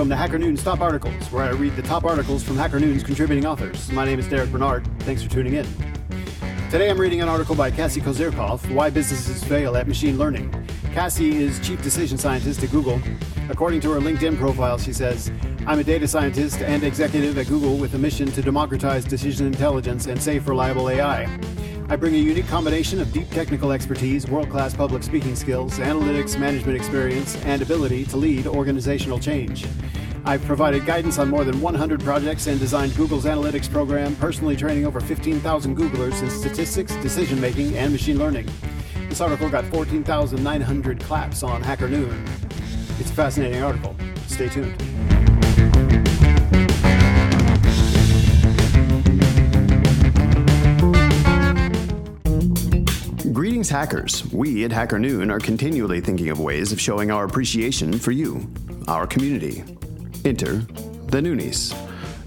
Welcome the Hacker Noon's Top Articles, where I read the top articles from Hacker Noon's contributing authors. My name is Derek Bernard. Thanks for tuning in. Today I'm reading an article by Cassie Kozyrkov, Why Businesses Fail at Machine Learning. Cassie is Chief Decision Scientist at Google. According to her LinkedIn profile, she says, I'm a data scientist and executive at Google with a mission to democratize decision intelligence and safe, reliable AI. I bring a unique combination of deep technical expertise, world class public speaking skills, analytics, management experience, and ability to lead organizational change. I've provided guidance on more than 100 projects and designed Google's analytics program, personally training over 15,000 Googlers in statistics, decision making, and machine learning. This article got 14,900 claps on Hacker Noon. It's a fascinating article. Stay tuned. Greetings, hackers. We at Hacker Noon are continually thinking of ways of showing our appreciation for you, our community. Enter the Noonies,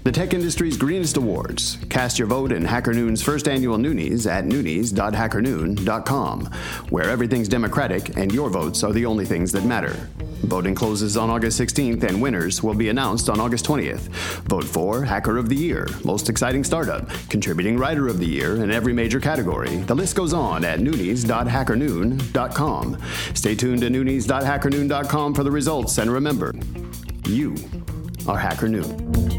the tech industry's greenest awards. Cast your vote in Hacker Noon's first annual Noonies at noonies.hackernoon.com, where everything's democratic and your votes are the only things that matter. Voting closes on August 16th, and winners will be announced on August 20th. Vote for Hacker of the Year, Most Exciting Startup, Contributing Writer of the Year in every major category. The list goes on at noonies.hackernoon.com. Stay tuned to noonies.hackernoon.com for the results, and remember, you are Hacker Noon.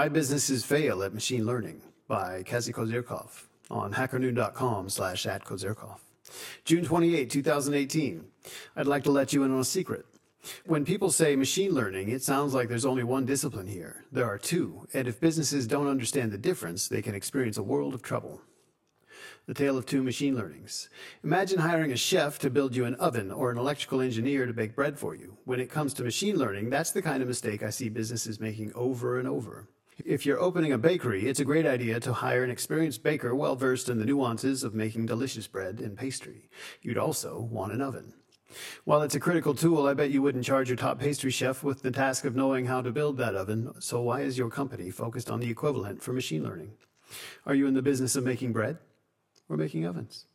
Why Businesses Fail at Machine Learning by Cassie Kozyrkov on hackernoon.com slash at Kozyrkov. June 28, 2018. I'd like to let you in on a secret. When people say machine learning, it sounds like there's only one discipline here. There are two, and if businesses don't understand the difference, they can experience a world of trouble. The Tale of Two Machine Learnings. Imagine hiring a chef to build you an oven or an electrical engineer to bake bread for you. When it comes to machine learning, that's the kind of mistake I see businesses making over and over. If you're opening a bakery, it's a great idea to hire an experienced baker well versed in the nuances of making delicious bread and pastry. You'd also want an oven. While it's a critical tool, I bet you wouldn't charge your top pastry chef with the task of knowing how to build that oven. So why is your company focused on the equivalent for machine learning? Are you in the business of making bread or making ovens?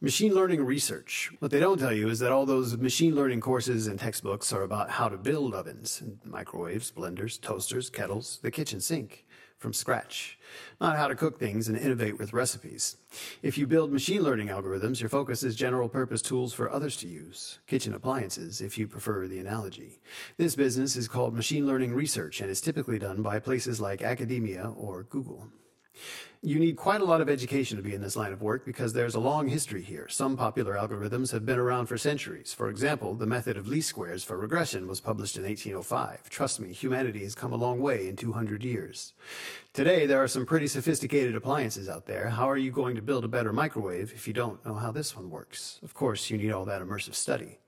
Machine learning research. What they don't tell you is that all those machine learning courses and textbooks are about how to build ovens, microwaves, blenders, toasters, kettles, the kitchen sink from scratch, not how to cook things and innovate with recipes. If you build machine learning algorithms, your focus is general purpose tools for others to use, kitchen appliances, if you prefer the analogy. This business is called machine learning research and is typically done by places like academia or Google. You need quite a lot of education to be in this line of work because there's a long history here. Some popular algorithms have been around for centuries. For example, the method of least squares for regression was published in 1805. Trust me, humanity has come a long way in 200 years. Today, there are some pretty sophisticated appliances out there. How are you going to build a better microwave if you don't know how this one works? Of course, you need all that immersive study.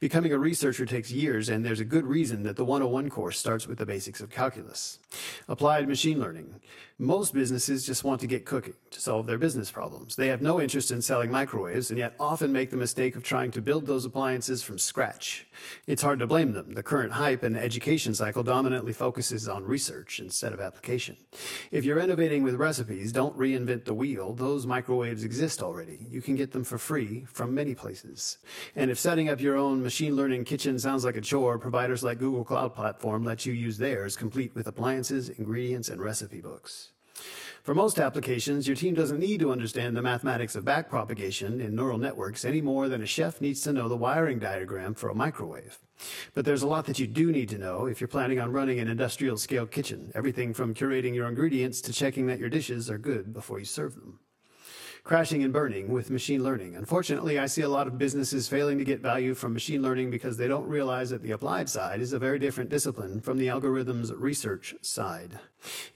Becoming a researcher takes years, and there's a good reason that the 101 course starts with the basics of calculus. Applied machine learning. Most businesses just want to get cooking to solve their business problems. They have no interest in selling microwaves and yet often make the mistake of trying to build those appliances from scratch. It's hard to blame them. The current hype and education cycle dominantly focuses on research instead of application. If you're innovating with recipes, don't reinvent the wheel. Those microwaves exist already. You can get them for free from many places. And if setting up your own machine learning kitchen sounds like a chore, providers like Google Cloud Platform let you use theirs complete with appliances, ingredients, and recipe books. For most applications, your team doesn't need to understand the mathematics of backpropagation in neural networks any more than a chef needs to know the wiring diagram for a microwave. But there's a lot that you do need to know if you're planning on running an industrial scale kitchen, everything from curating your ingredients to checking that your dishes are good before you serve them crashing and burning with machine learning. Unfortunately, I see a lot of businesses failing to get value from machine learning because they don't realize that the applied side is a very different discipline from the algorithms research side.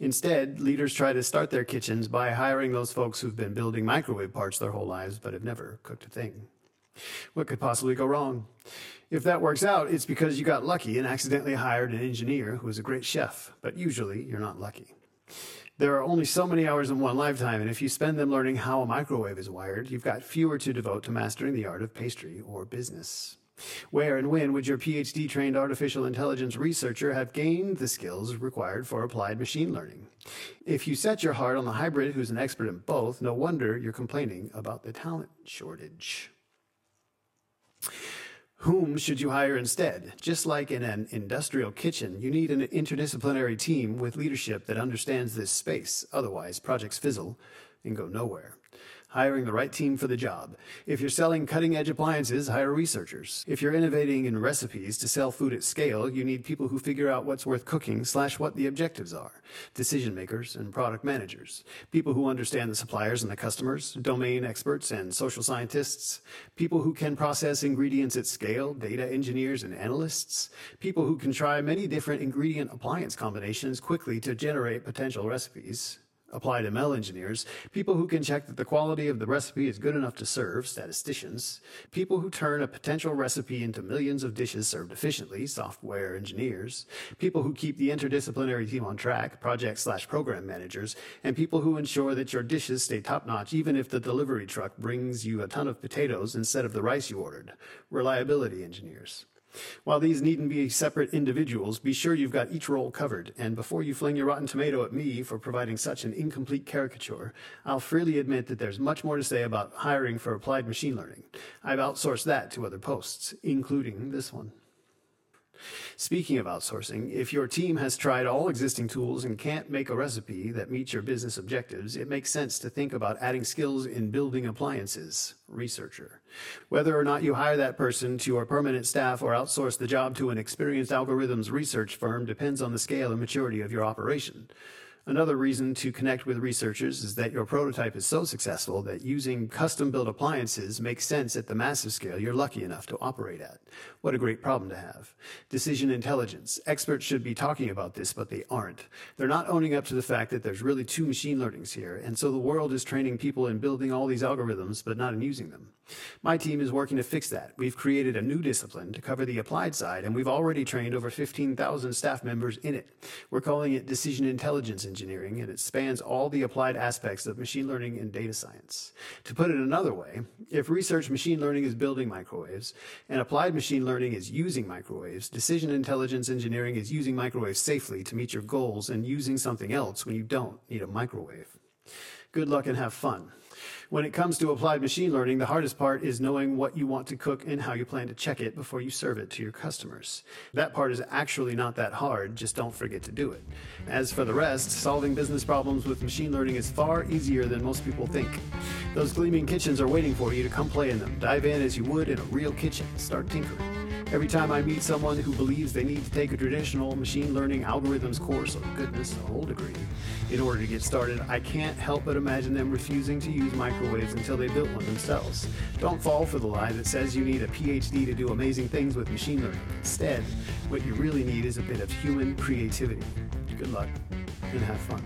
Instead, leaders try to start their kitchens by hiring those folks who've been building microwave parts their whole lives but have never cooked a thing. What could possibly go wrong? If that works out, it's because you got lucky and accidentally hired an engineer who is a great chef, but usually you're not lucky. There are only so many hours in one lifetime, and if you spend them learning how a microwave is wired, you've got fewer to devote to mastering the art of pastry or business. Where and when would your PhD trained artificial intelligence researcher have gained the skills required for applied machine learning? If you set your heart on the hybrid who's an expert in both, no wonder you're complaining about the talent shortage. Whom should you hire instead? Just like in an industrial kitchen, you need an interdisciplinary team with leadership that understands this space. Otherwise, projects fizzle and go nowhere hiring the right team for the job. If you're selling cutting edge appliances, hire researchers. If you're innovating in recipes to sell food at scale, you need people who figure out what's worth cooking slash what the objectives are. Decision makers and product managers. People who understand the suppliers and the customers, domain experts and social scientists. People who can process ingredients at scale, data engineers and analysts. People who can try many different ingredient appliance combinations quickly to generate potential recipes applied ML engineers, people who can check that the quality of the recipe is good enough to serve, statisticians, people who turn a potential recipe into millions of dishes served efficiently, software engineers, people who keep the interdisciplinary team on track, project slash program managers, and people who ensure that your dishes stay top notch even if the delivery truck brings you a ton of potatoes instead of the rice you ordered, reliability engineers. While these needn't be separate individuals, be sure you've got each role covered, and before you fling your rotten tomato at me for providing such an incomplete caricature, I'll freely admit that there's much more to say about hiring for applied machine learning. I've outsourced that to other posts, including this one. Speaking of outsourcing, if your team has tried all existing tools and can't make a recipe that meets your business objectives, it makes sense to think about adding skills in building appliances, researcher. Whether or not you hire that person to your permanent staff or outsource the job to an experienced algorithms research firm depends on the scale and maturity of your operation. Another reason to connect with researchers is that your prototype is so successful that using custom built appliances makes sense at the massive scale you're lucky enough to operate at. What a great problem to have. Decision intelligence. Experts should be talking about this, but they aren't. They're not owning up to the fact that there's really two machine learnings here, and so the world is training people in building all these algorithms, but not in using them. My team is working to fix that. We've created a new discipline to cover the applied side, and we've already trained over 15,000 staff members in it. We're calling it decision intelligence engineering, and it spans all the applied aspects of machine learning and data science. To put it another way, if research machine learning is building microwaves, and applied machine learning is using microwaves, decision intelligence engineering is using microwaves safely to meet your goals and using something else when you don't need a microwave. Good luck and have fun. When it comes to applied machine learning, the hardest part is knowing what you want to cook and how you plan to check it before you serve it to your customers. That part is actually not that hard, just don't forget to do it. As for the rest, solving business problems with machine learning is far easier than most people think. Those gleaming kitchens are waiting for you to come play in them. Dive in as you would in a real kitchen. Start tinkering. Every time I meet someone who believes they need to take a traditional machine learning algorithms course, oh goodness, a whole degree, in order to get started, I can't help but imagine them refusing to use microwaves until they built one themselves. Don't fall for the lie that says you need a PhD to do amazing things with machine learning. Instead, what you really need is a bit of human creativity. Good luck and have fun.